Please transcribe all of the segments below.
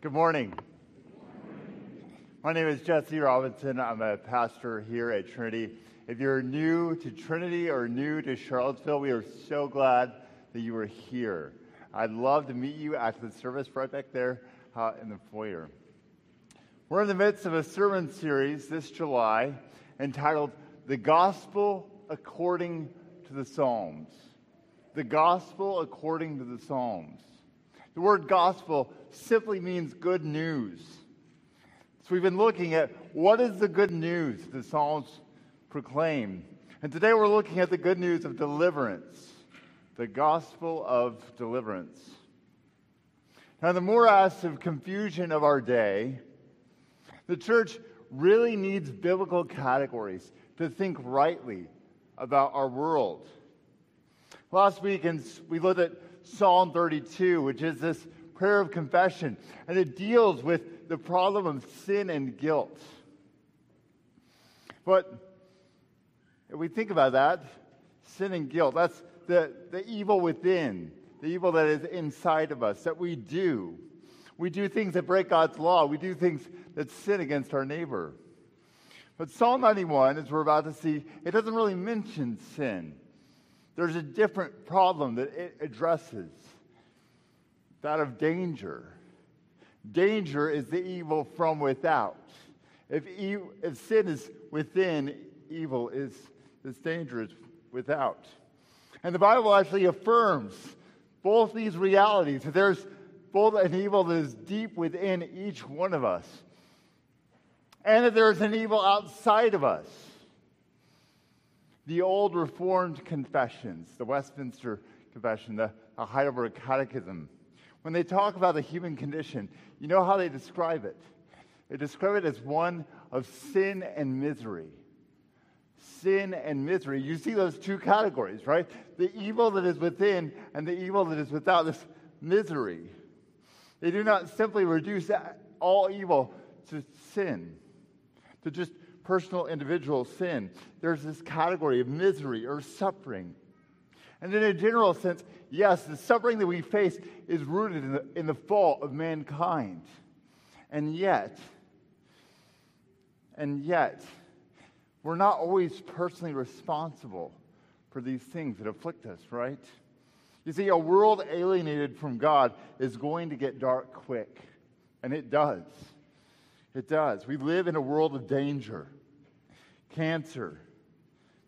Good morning. My name is Jesse Robinson. I'm a pastor here at Trinity. If you're new to Trinity or new to Charlottesville, we are so glad that you are here. I'd love to meet you after the service right back there uh, in the foyer. We're in the midst of a sermon series this July entitled The Gospel According to the Psalms. The Gospel According to the Psalms. The word gospel simply means good news. So we've been looking at what is the good news the Psalms proclaim. And today we're looking at the good news of deliverance, the gospel of deliverance. Now, in the morass of confusion of our day, the church really needs biblical categories to think rightly about our world. Last week, we looked at Psalm 32, which is this prayer of confession, and it deals with the problem of sin and guilt. But if we think about that, sin and guilt, that's the, the evil within, the evil that is inside of us, that we do. We do things that break God's law, we do things that sin against our neighbor. But Psalm 91, as we're about to see, it doesn't really mention sin there's a different problem that it addresses that of danger. Danger is the evil from without. If, if sin is within, evil is is without. And the Bible actually affirms both these realities that there's both an evil that is deep within each one of us, and that there's an evil outside of us the old Reformed confessions, the Westminster Confession, the, the Heidelberg Catechism, when they talk about the human condition, you know how they describe it? They describe it as one of sin and misery. Sin and misery. You see those two categories, right? The evil that is within and the evil that is without, this misery. They do not simply reduce all evil to sin, to just personal individual sin. There's this category of misery or suffering. And in a general sense, yes, the suffering that we face is rooted in the, in the fall of mankind. And yet, and yet, we're not always personally responsible for these things that afflict us, right? You see, a world alienated from God is going to get dark quick. And it does. It does. We live in a world of danger cancer,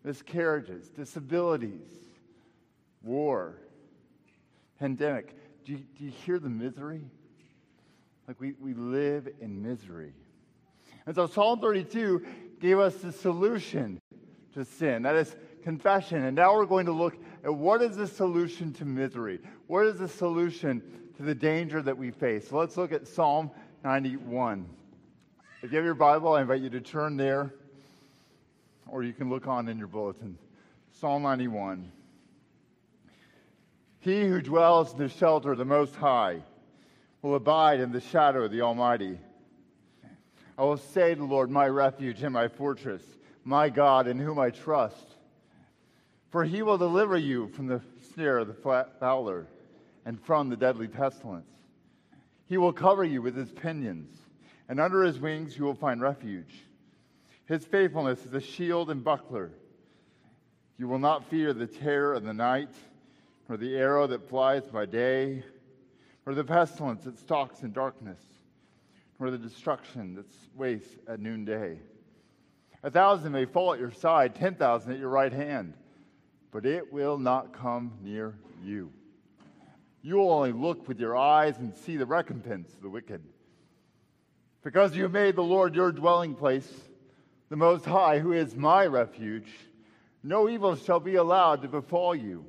miscarriages, disabilities, war, pandemic. Do you, do you hear the misery? Like we, we live in misery. And so Psalm 32 gave us the solution to sin. That is confession. And now we're going to look at what is the solution to misery? What is the solution to the danger that we face? So let's look at Psalm 91. If you have your Bible, I invite you to turn there or you can look on in your bulletin. Psalm 91. He who dwells in the shelter of the Most High will abide in the shadow of the Almighty. I will say to the Lord, my refuge and my fortress, my God in whom I trust. For he will deliver you from the snare of the fowler and from the deadly pestilence. He will cover you with his pinions, and under his wings you will find refuge. His faithfulness is a shield and buckler. You will not fear the terror of the night, nor the arrow that flies by day, nor the pestilence that stalks in darkness, nor the destruction that wastes at noonday. A thousand may fall at your side, ten thousand at your right hand, but it will not come near you. You will only look with your eyes and see the recompense of the wicked. Because you have made the Lord your dwelling place, the Most High, who is my refuge, no evil shall be allowed to befall you,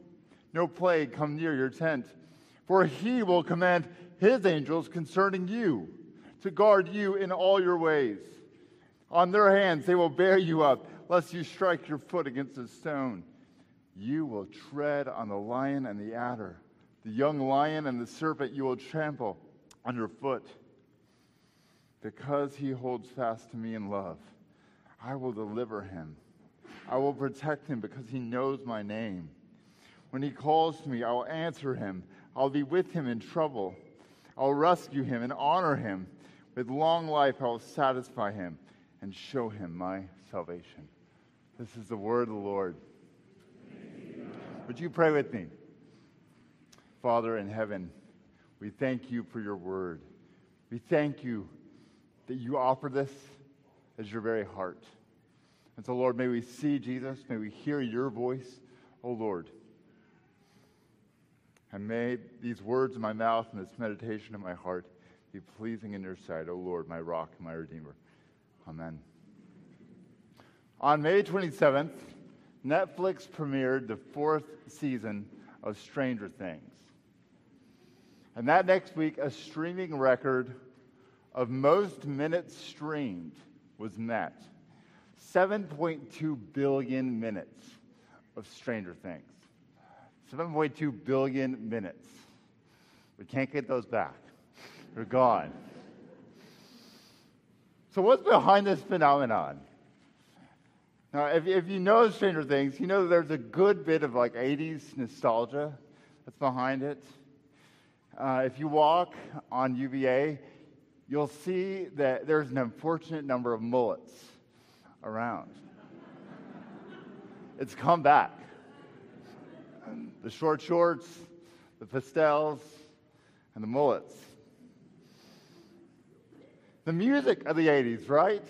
no plague come near your tent. For he will command his angels concerning you to guard you in all your ways. On their hands they will bear you up, lest you strike your foot against a stone. You will tread on the lion and the adder, the young lion and the serpent you will trample underfoot. Because he holds fast to me in love I will deliver him. I will protect him because he knows my name. When he calls to me, I will answer him. I'll be with him in trouble. I'll rescue him and honor him. With long life, I will satisfy him and show him my salvation. This is the word of the Lord. Would you pray with me? Father in heaven, we thank you for your word. We thank you that you offer this as your very heart. And so, Lord, may we see Jesus, may we hear your voice, oh Lord. And may these words in my mouth and this meditation in my heart be pleasing in your sight, O Lord, my rock and my redeemer. Amen. On May 27th, Netflix premiered the fourth season of Stranger Things. And that next week, a streaming record of most minutes streamed was met 7.2 billion minutes of Stranger Things. 7.2 billion minutes. We can't get those back, they're gone. So, what's behind this phenomenon? Now, if, if you know Stranger Things, you know there's a good bit of like 80s nostalgia that's behind it. Uh, if you walk on UVA, you'll see that there's an unfortunate number of mullets around. it's come back. The short shorts, the pastels, and the mullets. The music of the 80s, right?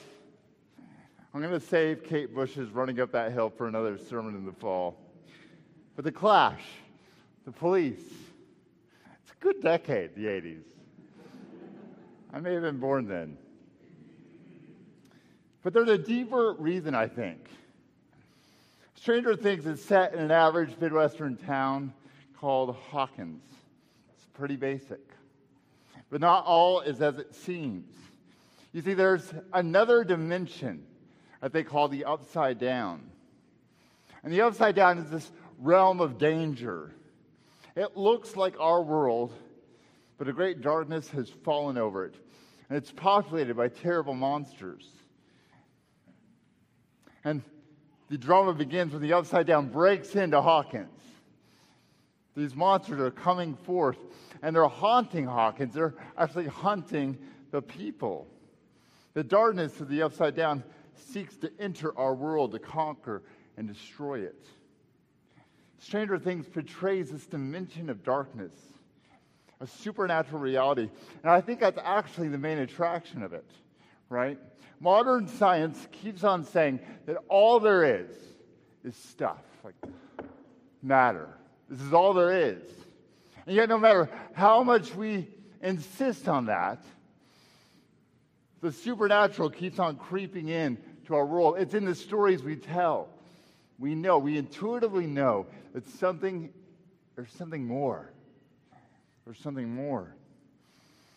I'm going to save Kate Bush's running up that hill for another sermon in the fall. But the Clash, the police, it's a good decade, the 80s. I may have been born then. But there's a deeper reason, I think. Stranger Things is set in an average Midwestern town called Hawkins. It's pretty basic. But not all is as it seems. You see, there's another dimension that they call the upside down. And the upside down is this realm of danger. It looks like our world, but a great darkness has fallen over it. And it's populated by terrible monsters. And the drama begins when the upside down breaks into Hawkins. These monsters are coming forth and they're haunting Hawkins. They're actually hunting the people. The darkness of the upside down seeks to enter our world to conquer and destroy it. Stranger Things portrays this dimension of darkness, a supernatural reality. And I think that's actually the main attraction of it, right? Modern science keeps on saying that all there is is stuff, like matter. This is all there is. And yet, no matter how much we insist on that, the supernatural keeps on creeping in to our world. It's in the stories we tell. We know, we intuitively know that something, there's something more. There's something more.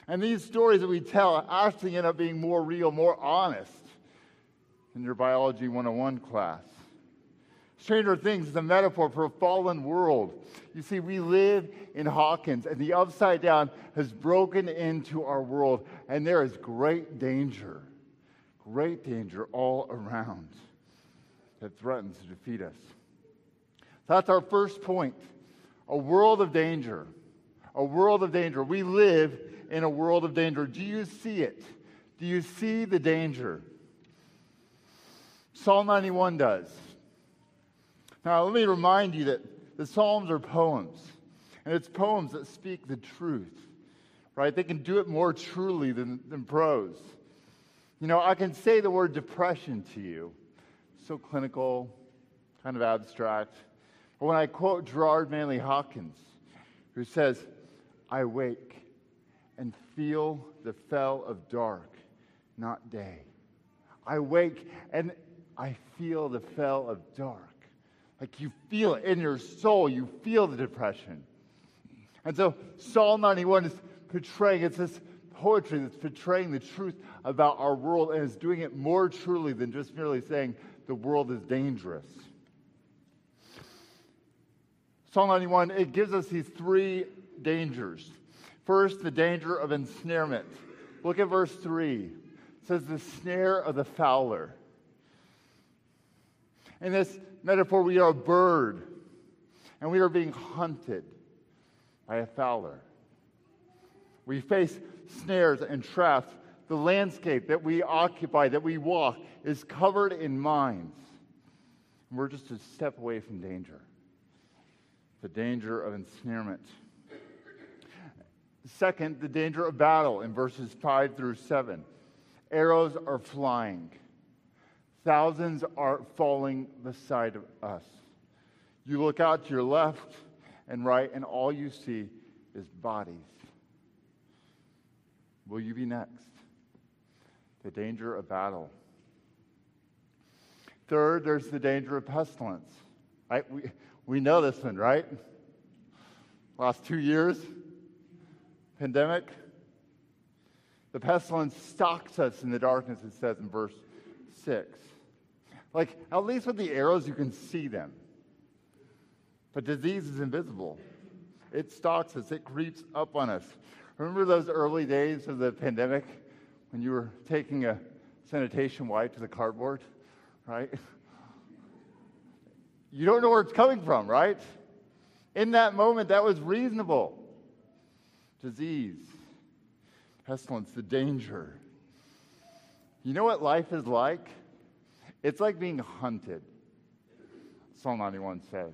And these stories that we tell actually end up being more real, more honest in your Biology 101 class. Stranger Things is a metaphor for a fallen world. You see, we live in Hawkins, and the upside down has broken into our world, and there is great danger, great danger all around that threatens to defeat us. That's our first point a world of danger. A world of danger. We live in a world of danger. Do you see it? Do you see the danger? Psalm 91 does. Now, let me remind you that the Psalms are poems, and it's poems that speak the truth, right? They can do it more truly than, than prose. You know, I can say the word depression to you, so clinical, kind of abstract. But when I quote Gerard Manley Hopkins, who says, I wake and feel the fell of dark, not day. I wake and I feel the fell of dark. Like you feel it in your soul, you feel the depression. And so Psalm 91 is portraying, it's this poetry that's portraying the truth about our world and is doing it more truly than just merely saying the world is dangerous. Psalm 91, it gives us these three dangers First, the danger of ensnarement. Look at verse 3. It says, the snare of the fowler. In this metaphor, we are a bird, and we are being hunted by a fowler. We face snares and traps. The landscape that we occupy, that we walk, is covered in mines. We're just a step away from danger the danger of ensnarement. Second, the danger of battle in verses 5 through 7. Arrows are flying, thousands are falling beside us. You look out to your left and right, and all you see is bodies. Will you be next? The danger of battle. Third, there's the danger of pestilence. Right? We, we know this one, right? Last two years, pandemic. The pestilence stalks us in the darkness, it says in verse 6. Like, at least with the arrows, you can see them. But disease is invisible. It stalks us, it creeps up on us. Remember those early days of the pandemic when you were taking a sanitation wipe to the cardboard, right? You don't know where it's coming from, right? In that moment, that was reasonable. Disease, pestilence, the danger. You know what life is like? It's like being hunted, Psalm 91 says.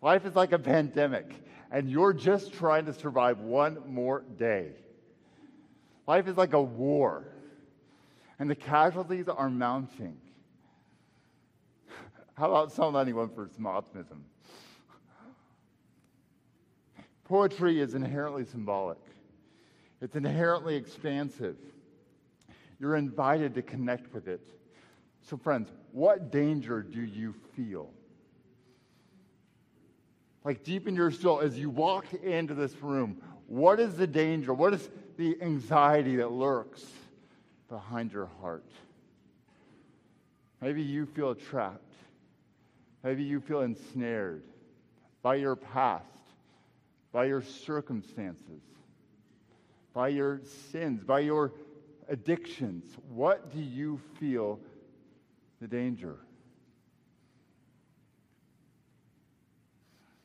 Life is like a pandemic, and you're just trying to survive one more day. Life is like a war, and the casualties are mounting. How about Psalm 91 for some optimism? Poetry is inherently symbolic, it's inherently expansive. You're invited to connect with it. So, friends, what danger do you feel? Like deep in your soul, as you walk into this room, what is the danger? What is the anxiety that lurks behind your heart? Maybe you feel trapped. Maybe you feel ensnared by your past, by your circumstances, by your sins, by your addictions. What do you feel the danger?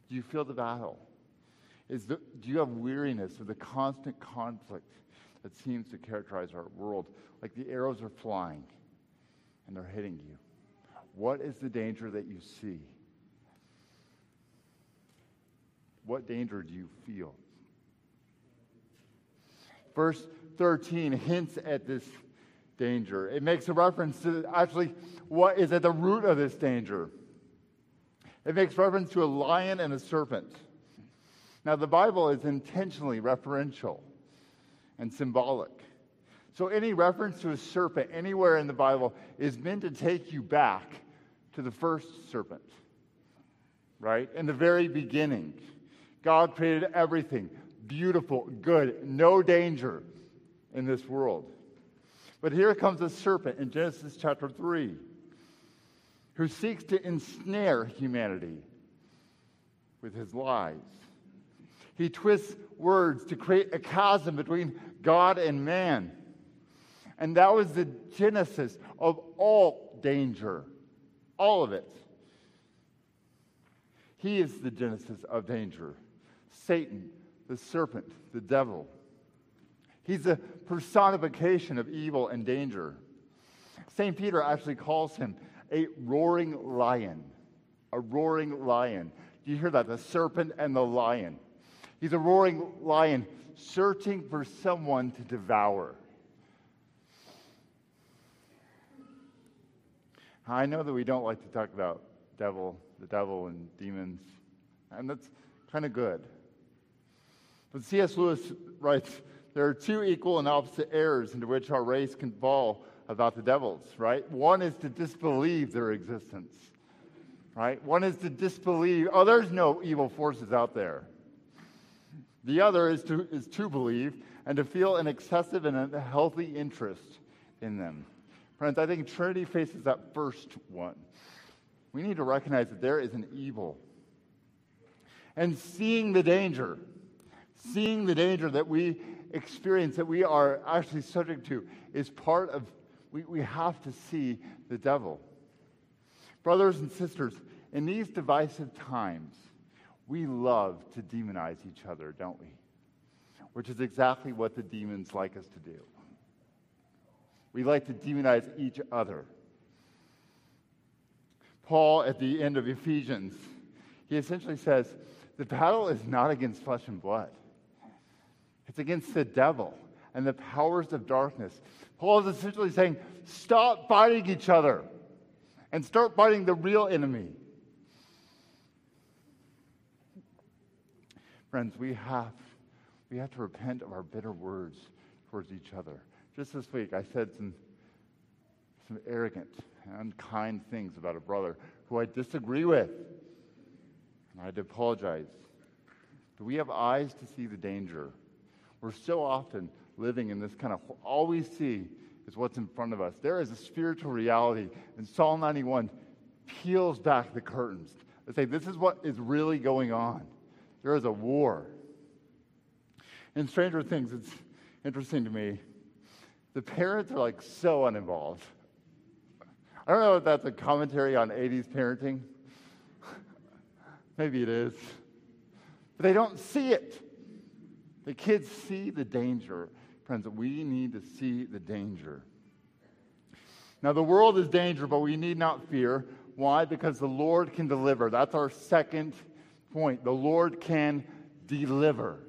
Do you feel the battle? Is the, do you have weariness of the constant conflict that seems to characterize our world? Like the arrows are flying and they're hitting you. What is the danger that you see? What danger do you feel? Verse 13 hints at this danger. It makes a reference to actually what is at the root of this danger. It makes reference to a lion and a serpent. Now, the Bible is intentionally referential and symbolic. So, any reference to a serpent anywhere in the Bible is meant to take you back to the first serpent, right? In the very beginning, God created everything beautiful, good, no danger in this world. But here comes a serpent in Genesis chapter 3 who seeks to ensnare humanity with his lies. He twists words to create a chasm between God and man. And that was the genesis of all danger, all of it. He is the genesis of danger. Satan, the serpent, the devil. He's a personification of evil and danger. St. Peter actually calls him a roaring lion. A roaring lion. Do you hear that? The serpent and the lion. He's a roaring lion searching for someone to devour. I know that we don't like to talk about devil, the devil and demons, and that's kind of good. But C.S. Lewis writes there are two equal and opposite errors into which our race can fall about the devils, right? One is to disbelieve their existence, right? One is to disbelieve, oh, there's no evil forces out there. The other is to, is to believe and to feel an excessive and a healthy interest in them. Friends, I think Trinity faces that first one. We need to recognize that there is an evil. And seeing the danger, seeing the danger that we experience, that we are actually subject to, is part of, we, we have to see the devil. Brothers and sisters, in these divisive times, we love to demonize each other, don't we? which is exactly what the demons like us to do. We like to demonize each other. Paul, at the end of Ephesians, he essentially says the battle is not against flesh and blood, it's against the devil and the powers of darkness. Paul is essentially saying, stop fighting each other and start fighting the real enemy. Friends, we have, we have to repent of our bitter words towards each other. Just this week, I said some, some arrogant and unkind things about a brother who I disagree with. And I had to apologize. Do we have eyes to see the danger? We're so often living in this kind of all we see is what's in front of us. There is a spiritual reality, and Psalm 91 peels back the curtains to say this is what is really going on. There is a war. In Stranger Things, it's interesting to me. The parents are like so uninvolved. I don't know if that's a commentary on 80s parenting. Maybe it is. But they don't see it. The kids see the danger. Friends, we need to see the danger. Now, the world is danger, but we need not fear. Why? Because the Lord can deliver. That's our second point. The Lord can deliver.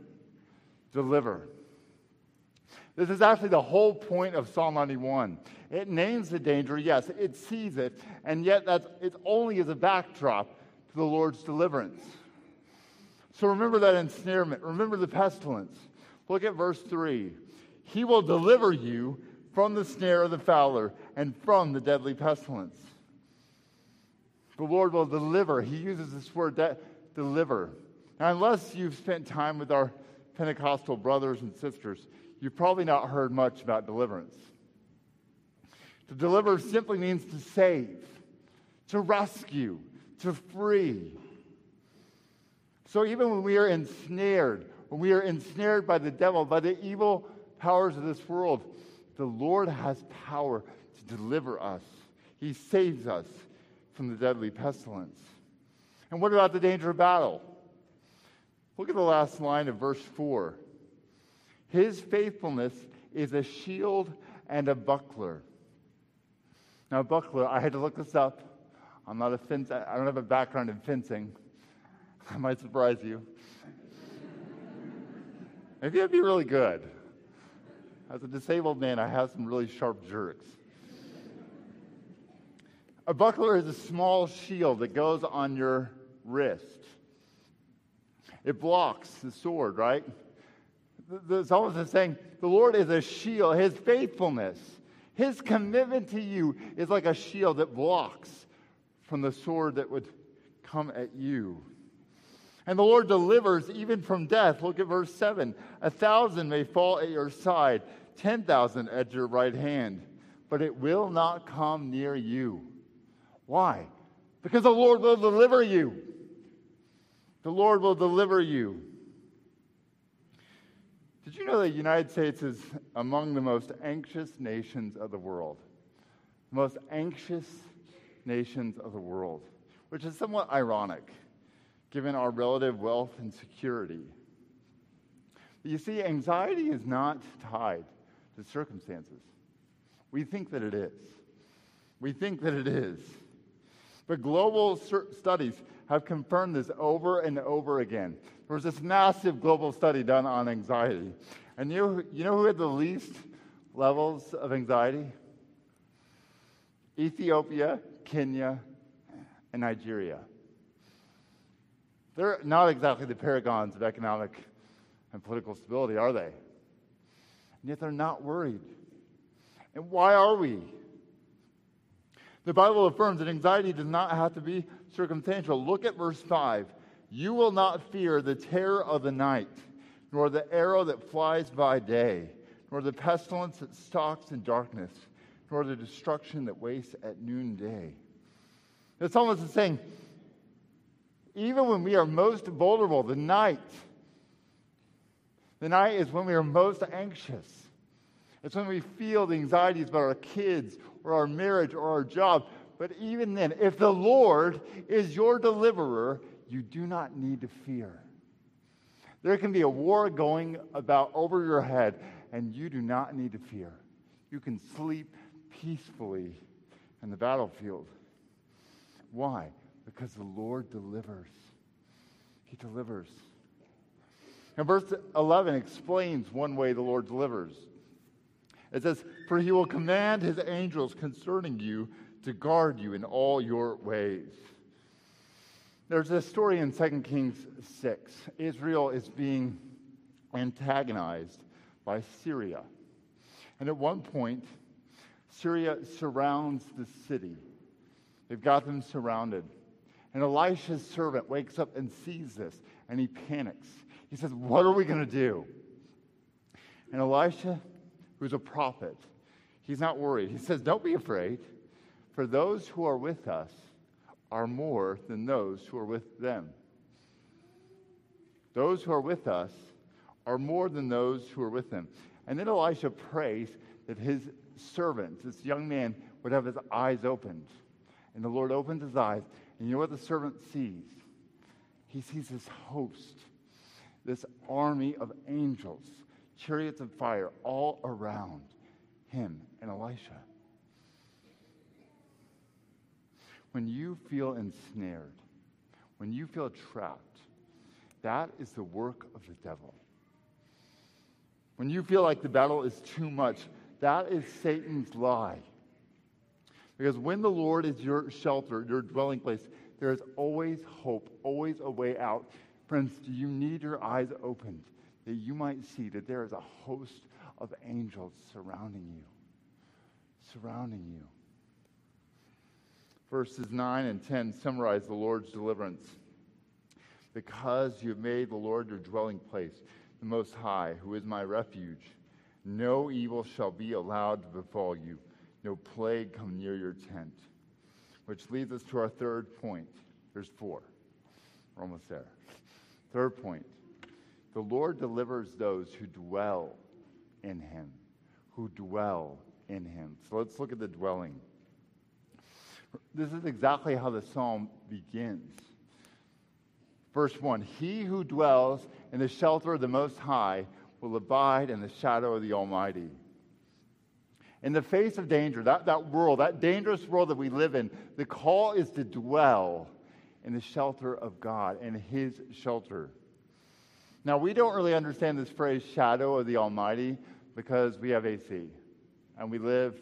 Deliver. This is actually the whole point of Psalm 91. It names the danger, yes, it sees it, and yet that's, it's only as a backdrop to the Lord's deliverance. So remember that ensnarement. Remember the pestilence. Look at verse 3. He will deliver you from the snare of the fowler and from the deadly pestilence. The Lord will deliver. He uses this word, de- deliver. Now, unless you've spent time with our Pentecostal brothers and sisters, you've probably not heard much about deliverance. To deliver simply means to save, to rescue, to free. So even when we are ensnared, when we are ensnared by the devil, by the evil powers of this world, the Lord has power to deliver us. He saves us from the deadly pestilence. And what about the danger of battle? Look at the last line of verse 4. His faithfulness is a shield and a buckler. Now, buckler, I had to look this up. I'm not a fence, I don't have a background in fencing. I might surprise you. Maybe that'd be really good. As a disabled man, I have some really sharp jerks. A buckler is a small shield that goes on your wrist. It blocks the sword, right? The psalmist is saying the Lord is a shield. His faithfulness, his commitment to you is like a shield that blocks from the sword that would come at you. And the Lord delivers even from death. Look at verse 7. A thousand may fall at your side, 10,000 at your right hand, but it will not come near you. Why? Because the Lord will deliver you. The Lord will deliver you. Did you know that the United States is among the most anxious nations of the world? The most anxious nations of the world, which is somewhat ironic given our relative wealth and security. You see, anxiety is not tied to circumstances. We think that it is. We think that it is. But global studies have confirmed this over and over again. There was this massive global study done on anxiety. And you, you know who had the least levels of anxiety? Ethiopia, Kenya, and Nigeria. They're not exactly the paragons of economic and political stability, are they? And yet they're not worried. And why are we? The Bible affirms that anxiety does not have to be circumstantial. Look at verse 5. You will not fear the terror of the night, nor the arrow that flies by day, nor the pestilence that stalks in darkness, nor the destruction that wastes at noonday. The psalmist is saying, even when we are most vulnerable, the night, the night is when we are most anxious. It's when we feel the anxieties about our kids or our marriage or our job. But even then, if the Lord is your deliverer, you do not need to fear. There can be a war going about over your head, and you do not need to fear. You can sleep peacefully in the battlefield. Why? Because the Lord delivers. He delivers. And verse 11 explains one way the Lord delivers. It says, For he will command his angels concerning you to guard you in all your ways. There's a story in 2 Kings 6. Israel is being antagonized by Syria. And at one point, Syria surrounds the city. They've got them surrounded. And Elisha's servant wakes up and sees this, and he panics. He says, What are we going to do? And Elisha, who's a prophet, he's not worried. He says, Don't be afraid, for those who are with us are more than those who are with them. Those who are with us are more than those who are with them. And then Elisha prays that his servant, this young man, would have his eyes opened. And the Lord opens his eyes, and you know what the servant sees? He sees this host, this army of angels, chariots of fire all around him and Elisha. When you feel ensnared, when you feel trapped, that is the work of the devil. When you feel like the battle is too much, that is Satan's lie. Because when the Lord is your shelter, your dwelling place, there is always hope, always a way out. Friends, do you need your eyes opened that you might see that there is a host of angels surrounding you? Surrounding you. Verses 9 and 10 summarize the Lord's deliverance. Because you have made the Lord your dwelling place, the Most High, who is my refuge, no evil shall be allowed to befall you, no plague come near your tent. Which leads us to our third point. There's four. We're almost there. Third point the Lord delivers those who dwell in him. Who dwell in him. So let's look at the dwelling. This is exactly how the psalm begins. Verse 1 He who dwells in the shelter of the Most High will abide in the shadow of the Almighty. In the face of danger, that, that world, that dangerous world that we live in, the call is to dwell in the shelter of God, in His shelter. Now, we don't really understand this phrase, shadow of the Almighty, because we have AC and we live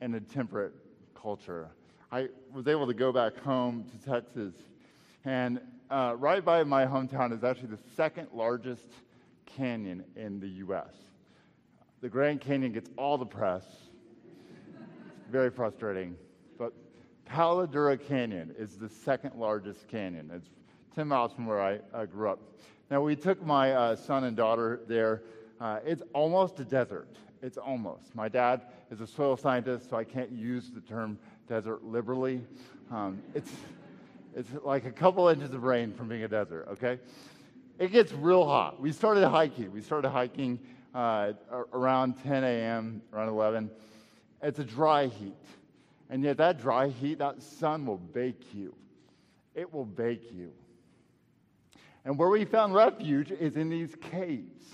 in a temperate culture. I was able to go back home to Texas, and uh, right by my hometown is actually the second largest canyon in the U.S. The Grand Canyon gets all the press. It's very frustrating. But Palo Duro Canyon is the second largest canyon. It's 10 miles from where I, I grew up. Now, we took my uh, son and daughter there. Uh, it's almost a desert. It's almost. My dad is a soil scientist, so I can't use the term desert liberally. Um, it's, it's like a couple inches of rain from being a desert, okay? It gets real hot. We started hiking. We started hiking uh, around 10 a.m., around 11. It's a dry heat. And yet, that dry heat, that sun will bake you. It will bake you. And where we found refuge is in these caves.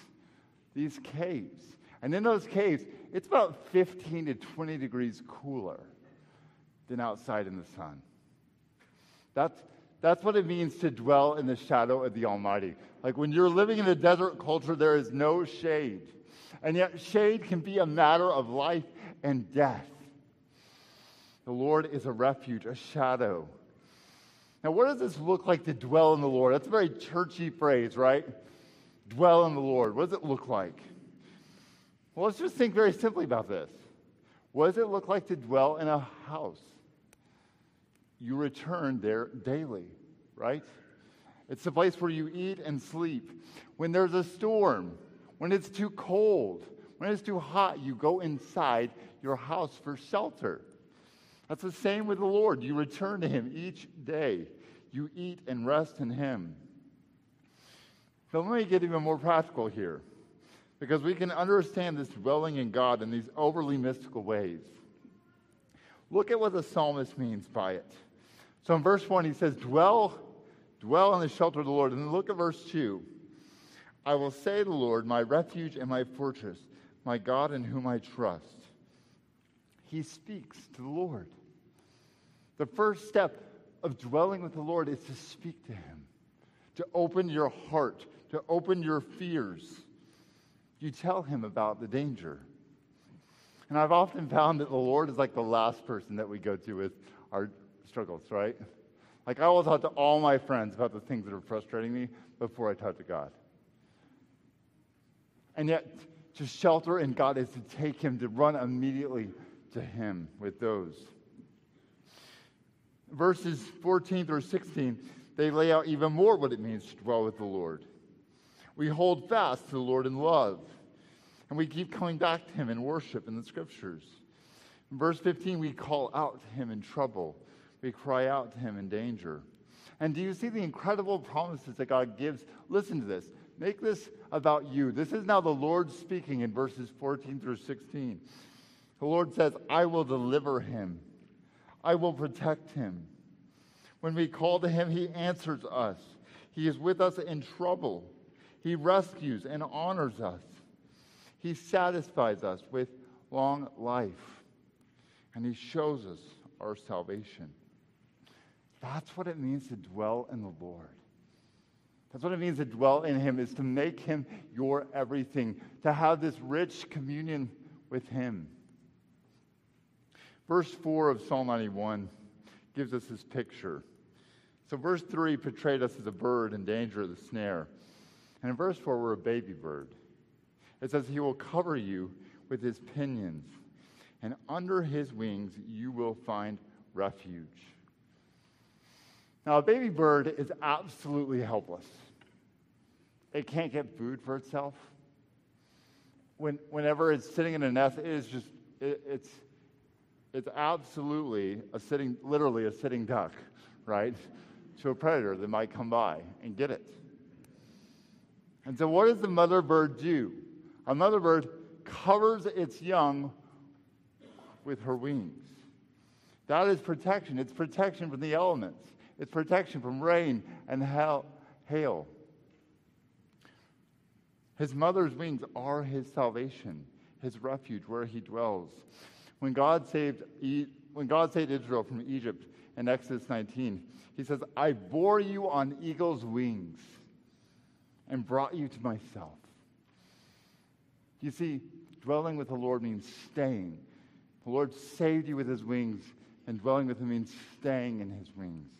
These caves. And in those caves, it's about 15 to 20 degrees cooler than outside in the sun. That's, that's what it means to dwell in the shadow of the Almighty. Like when you're living in a desert culture, there is no shade. And yet, shade can be a matter of life and death. The Lord is a refuge, a shadow. Now, what does this look like to dwell in the Lord? That's a very churchy phrase, right? Dwell in the Lord. What does it look like? Well, let's just think very simply about this. What does it look like to dwell in a house? You return there daily, right? It's the place where you eat and sleep. When there's a storm, when it's too cold, when it's too hot, you go inside your house for shelter. That's the same with the Lord. You return to Him each day. You eat and rest in Him. But let me get even more practical here, because we can understand this dwelling in God in these overly mystical ways. Look at what the psalmist means by it. So in verse 1, he says, Dwell, dwell in the shelter of the Lord. And look at verse 2. I will say to the Lord, my refuge and my fortress, my God in whom I trust. He speaks to the Lord. The first step of dwelling with the Lord is to speak to Him, to open your heart, to open your fears. You tell Him about the danger. And I've often found that the Lord is like the last person that we go to with our struggles, right? Like I will talk to all my friends about the things that are frustrating me before I talk to God. And yet, to shelter in God is to take Him, to run immediately to Him with those. Verses 14 through 16, they lay out even more what it means to dwell with the Lord. We hold fast to the Lord in love, and we keep coming back to Him in worship in the Scriptures. Verse 15, we call out to Him in trouble, we cry out to Him in danger. And do you see the incredible promises that God gives? Listen to this. Make this about you. This is now the Lord speaking in verses 14 through 16. The Lord says, I will deliver him, I will protect him. When we call to him, he answers us. He is with us in trouble. He rescues and honors us. He satisfies us with long life. And he shows us our salvation. That's what it means to dwell in the Lord. That's what it means to dwell in Him, is to make Him your everything, to have this rich communion with Him. Verse 4 of Psalm 91 gives us this picture. So, verse 3 portrayed us as a bird in danger of the snare. And in verse 4, we're a baby bird. It says, He will cover you with His pinions, and under His wings you will find refuge. Now, a baby bird is absolutely helpless it can't get food for itself. When, whenever it's sitting in a nest, it is just, it, it's, it's absolutely a sitting, literally a sitting duck, right? To a predator that might come by and get it. And so, what does the mother bird do? A mother bird covers its young with her wings. That is protection. It's protection from the elements, it's protection from rain and hail. His mother's wings are his salvation, his refuge where he dwells. When God saved, when God saved Israel from Egypt in Exodus 19, he says, I bore you on eagle's wings and brought you to myself. You see, dwelling with the Lord means staying. The Lord saved you with his wings, and dwelling with him means staying in his wings.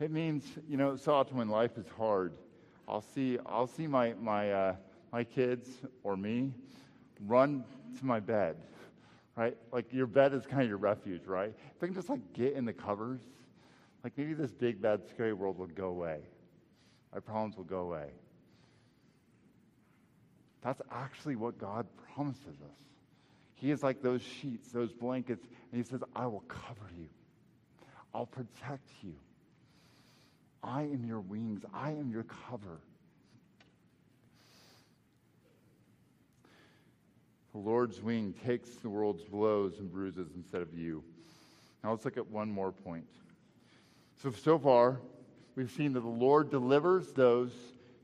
It means, you know, so often when life is hard, I'll see, I'll see my, my, uh, my kids or me run to my bed, right? Like your bed is kind of your refuge, right? If I can just like get in the covers, like maybe this big, bad, scary world will go away. My problems will go away. That's actually what God promises us. He is like those sheets, those blankets, and He says, I will cover you, I'll protect you. I am your wings, I am your cover. The Lord's wing takes the world's blows and bruises instead of you. Now let's look at one more point. So, so far, we've seen that the Lord delivers those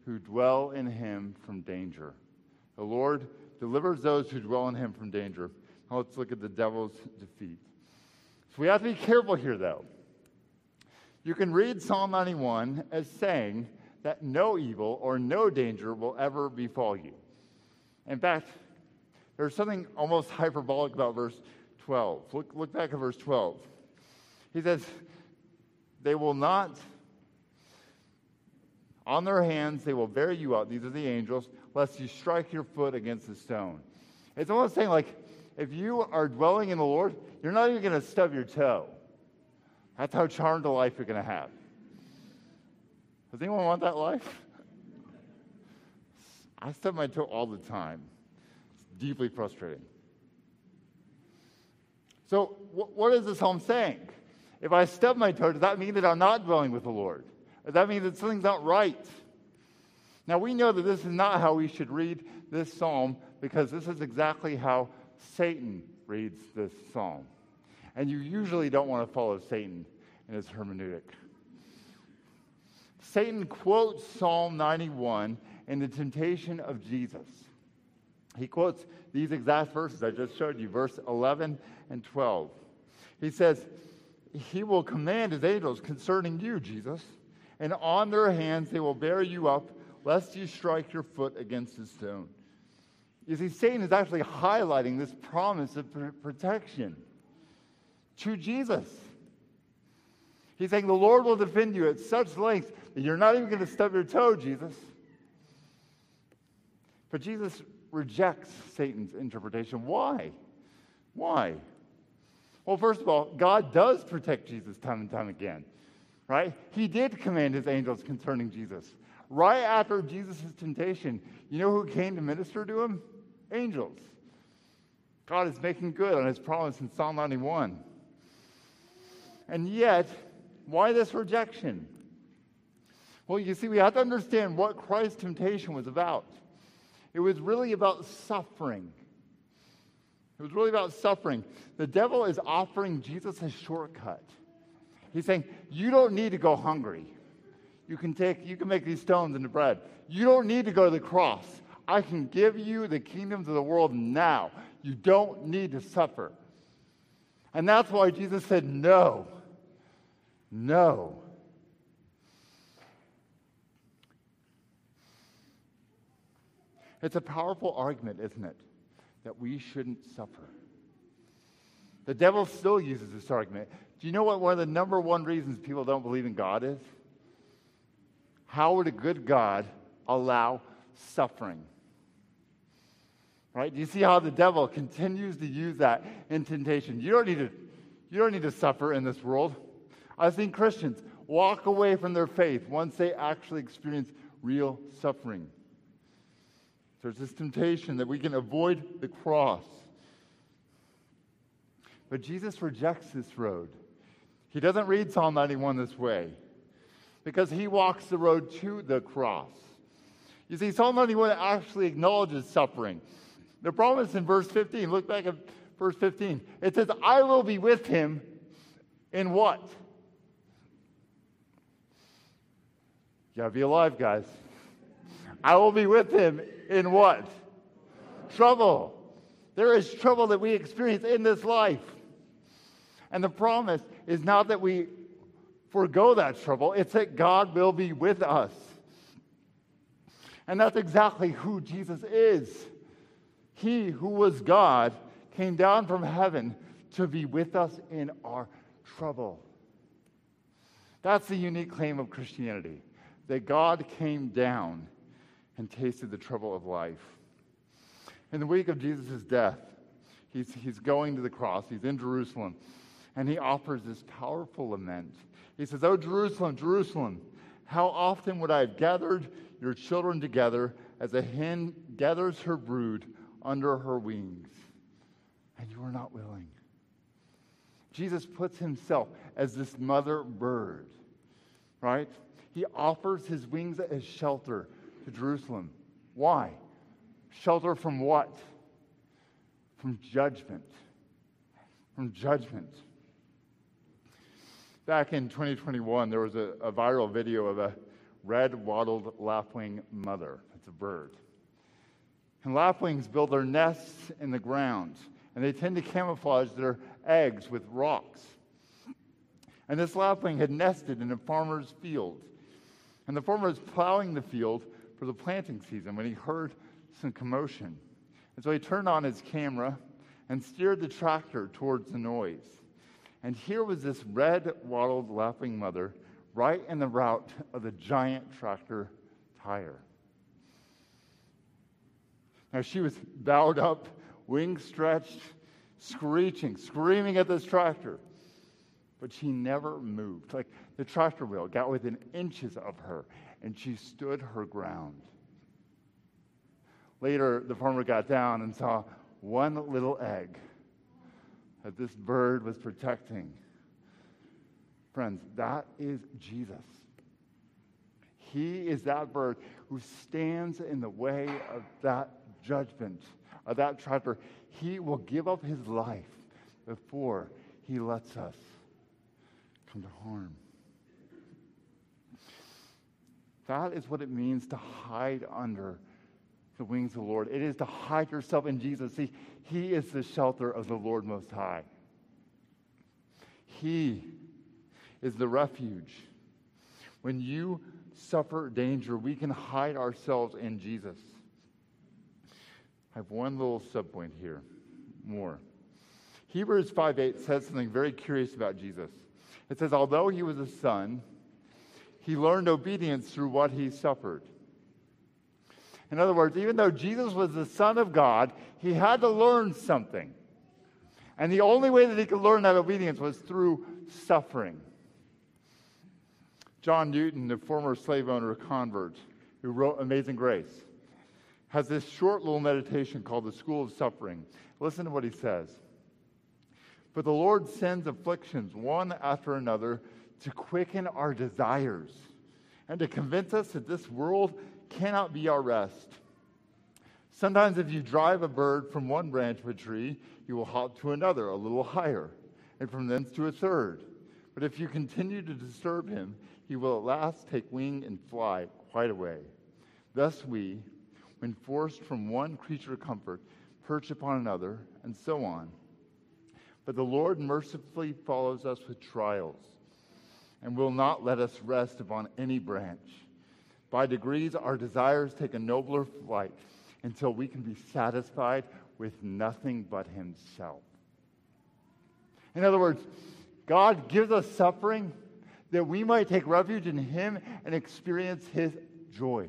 who dwell in him from danger. The Lord delivers those who dwell in him from danger. Now let's look at the devil's defeat. So we have to be careful here, though. You can read Psalm 91 as saying that no evil or no danger will ever befall you. In fact, there's something almost hyperbolic about verse 12. Look, look back at verse 12. He says, They will not, on their hands, they will bear you out. These are the angels, lest you strike your foot against a stone. It's almost saying, like, if you are dwelling in the Lord, you're not even going to stub your toe. That's how charmed a life you're going to have. Does anyone want that life? I stub my toe all the time. It's deeply frustrating. So, wh- what is this psalm saying? If I stub my toe, does that mean that I'm not dwelling with the Lord? Does that mean that something's not right? Now, we know that this is not how we should read this psalm because this is exactly how Satan reads this psalm. And you usually don't want to follow Satan in his hermeneutic. Satan quotes Psalm 91 in the temptation of Jesus. He quotes these exact verses I just showed you, verse 11 and 12. He says, He will command His angels concerning you, Jesus, and on their hands they will bear you up, lest you strike your foot against a stone. You see, Satan is actually highlighting this promise of protection to Jesus. He's saying, The Lord will defend you at such length that you're not even going to stub your toe, Jesus. But Jesus rejects Satan's interpretation. Why? Why? Well, first of all, God does protect Jesus time and time again, right? He did command his angels concerning Jesus. Right after Jesus' temptation, you know who came to minister to him? Angels. God is making good on his promise in Psalm 91. And yet, why this rejection? Well, you see, we have to understand what Christ's temptation was about. It was really about suffering. It was really about suffering. The devil is offering Jesus a shortcut. He's saying, You don't need to go hungry. You can take, you can make these stones into bread. You don't need to go to the cross. I can give you the kingdoms of the world now. You don't need to suffer. And that's why Jesus said, No. No. It's a powerful argument, isn't it? That we shouldn't suffer. The devil still uses this argument. Do you know what one of the number one reasons people don't believe in God is? How would a good God allow suffering? Right? Do you see how the devil continues to use that in temptation? You don't need to, you don't need to suffer in this world. I've seen Christians walk away from their faith once they actually experience real suffering. There's this temptation that we can avoid the cross. But Jesus rejects this road. He doesn't read Psalm 91 this way because he walks the road to the cross. You see, Psalm 91 actually acknowledges suffering. The promise in verse 15, look back at verse 15. It says, I will be with him in what? You gotta be alive, guys. I will be with him in what? Trouble. There is trouble that we experience in this life. And the promise is not that we forego that trouble, it's that God will be with us. And that's exactly who Jesus is. He who was God came down from heaven to be with us in our trouble. That's the unique claim of Christianity that God came down and tasted the trouble of life. In the week of Jesus' death, he's, he's going to the cross, he's in Jerusalem, and he offers this powerful lament. He says, Oh, Jerusalem, Jerusalem, how often would I have gathered your children together as a hen gathers her brood under her wings, and you are not willing. Jesus puts himself as this mother bird, right? He offers his wings as shelter to Jerusalem. Why? Shelter from what? From judgment. From judgment. Back in 2021, there was a, a viral video of a red wattled lapwing mother. It's a bird. And lapwings build their nests in the ground, and they tend to camouflage their eggs with rocks. And this lapwing had nested in a farmer's field. And the farmer was plowing the field for the planting season when he heard some commotion. And so he turned on his camera and steered the tractor towards the noise. And here was this red wattled lapwing mother right in the route of the giant tractor tire. Now she was bowed up, wings stretched, screeching, screaming at this tractor. But she never moved. Like the tractor wheel got within inches of her, and she stood her ground. Later, the farmer got down and saw one little egg that this bird was protecting. Friends, that is Jesus. He is that bird who stands in the way of that judgment, of that tractor. He will give up his life before he lets us to harm. That is what it means to hide under the wings of the Lord. It is to hide yourself in Jesus. See, He is the shelter of the Lord Most High. He is the refuge. When you suffer danger, we can hide ourselves in Jesus. I have one little subpoint here more. Hebrews 5 8 says something very curious about Jesus. It says, Although he was a son, he learned obedience through what he suffered. In other words, even though Jesus was the Son of God, he had to learn something. And the only way that he could learn that obedience was through suffering. John Newton, the former slave owner convert who wrote Amazing Grace, has this short little meditation called the School of Suffering. Listen to what he says. But the Lord sends afflictions one after another to quicken our desires and to convince us that this world cannot be our rest. Sometimes, if you drive a bird from one branch of a tree, you will hop to another, a little higher, and from thence to a third. But if you continue to disturb him, he will at last take wing and fly quite away. Thus, we, when forced from one creature comfort, perch upon another, and so on. But the Lord mercifully follows us with trials and will not let us rest upon any branch. By degrees, our desires take a nobler flight until we can be satisfied with nothing but Himself. In other words, God gives us suffering that we might take refuge in Him and experience His joy.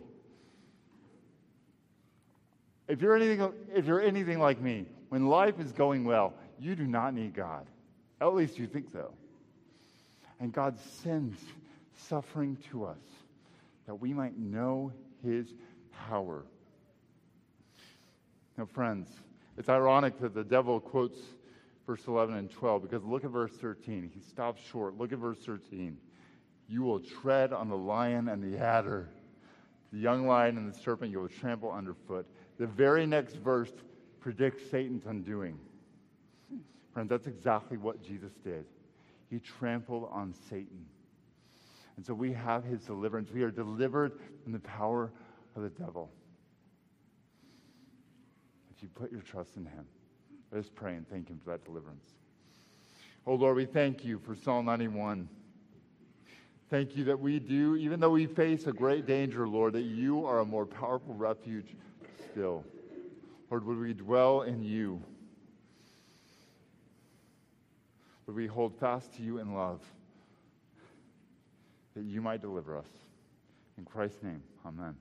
If you're anything, if you're anything like me, when life is going well, you do not need God. At least you think so. And God sends suffering to us that we might know his power. Now, friends, it's ironic that the devil quotes verse 11 and 12 because look at verse 13. He stops short. Look at verse 13. You will tread on the lion and the adder, the young lion and the serpent you will trample underfoot. The very next verse predicts Satan's undoing. Friends, that's exactly what Jesus did. He trampled on Satan. And so we have his deliverance. We are delivered from the power of the devil. If you put your trust in him, let us pray and thank him for that deliverance. Oh Lord, we thank you for Psalm 91. Thank you that we do, even though we face a great danger, Lord, that you are a more powerful refuge still. Lord, would we dwell in you? Would we hold fast to you in love that you might deliver us? In Christ's name, amen.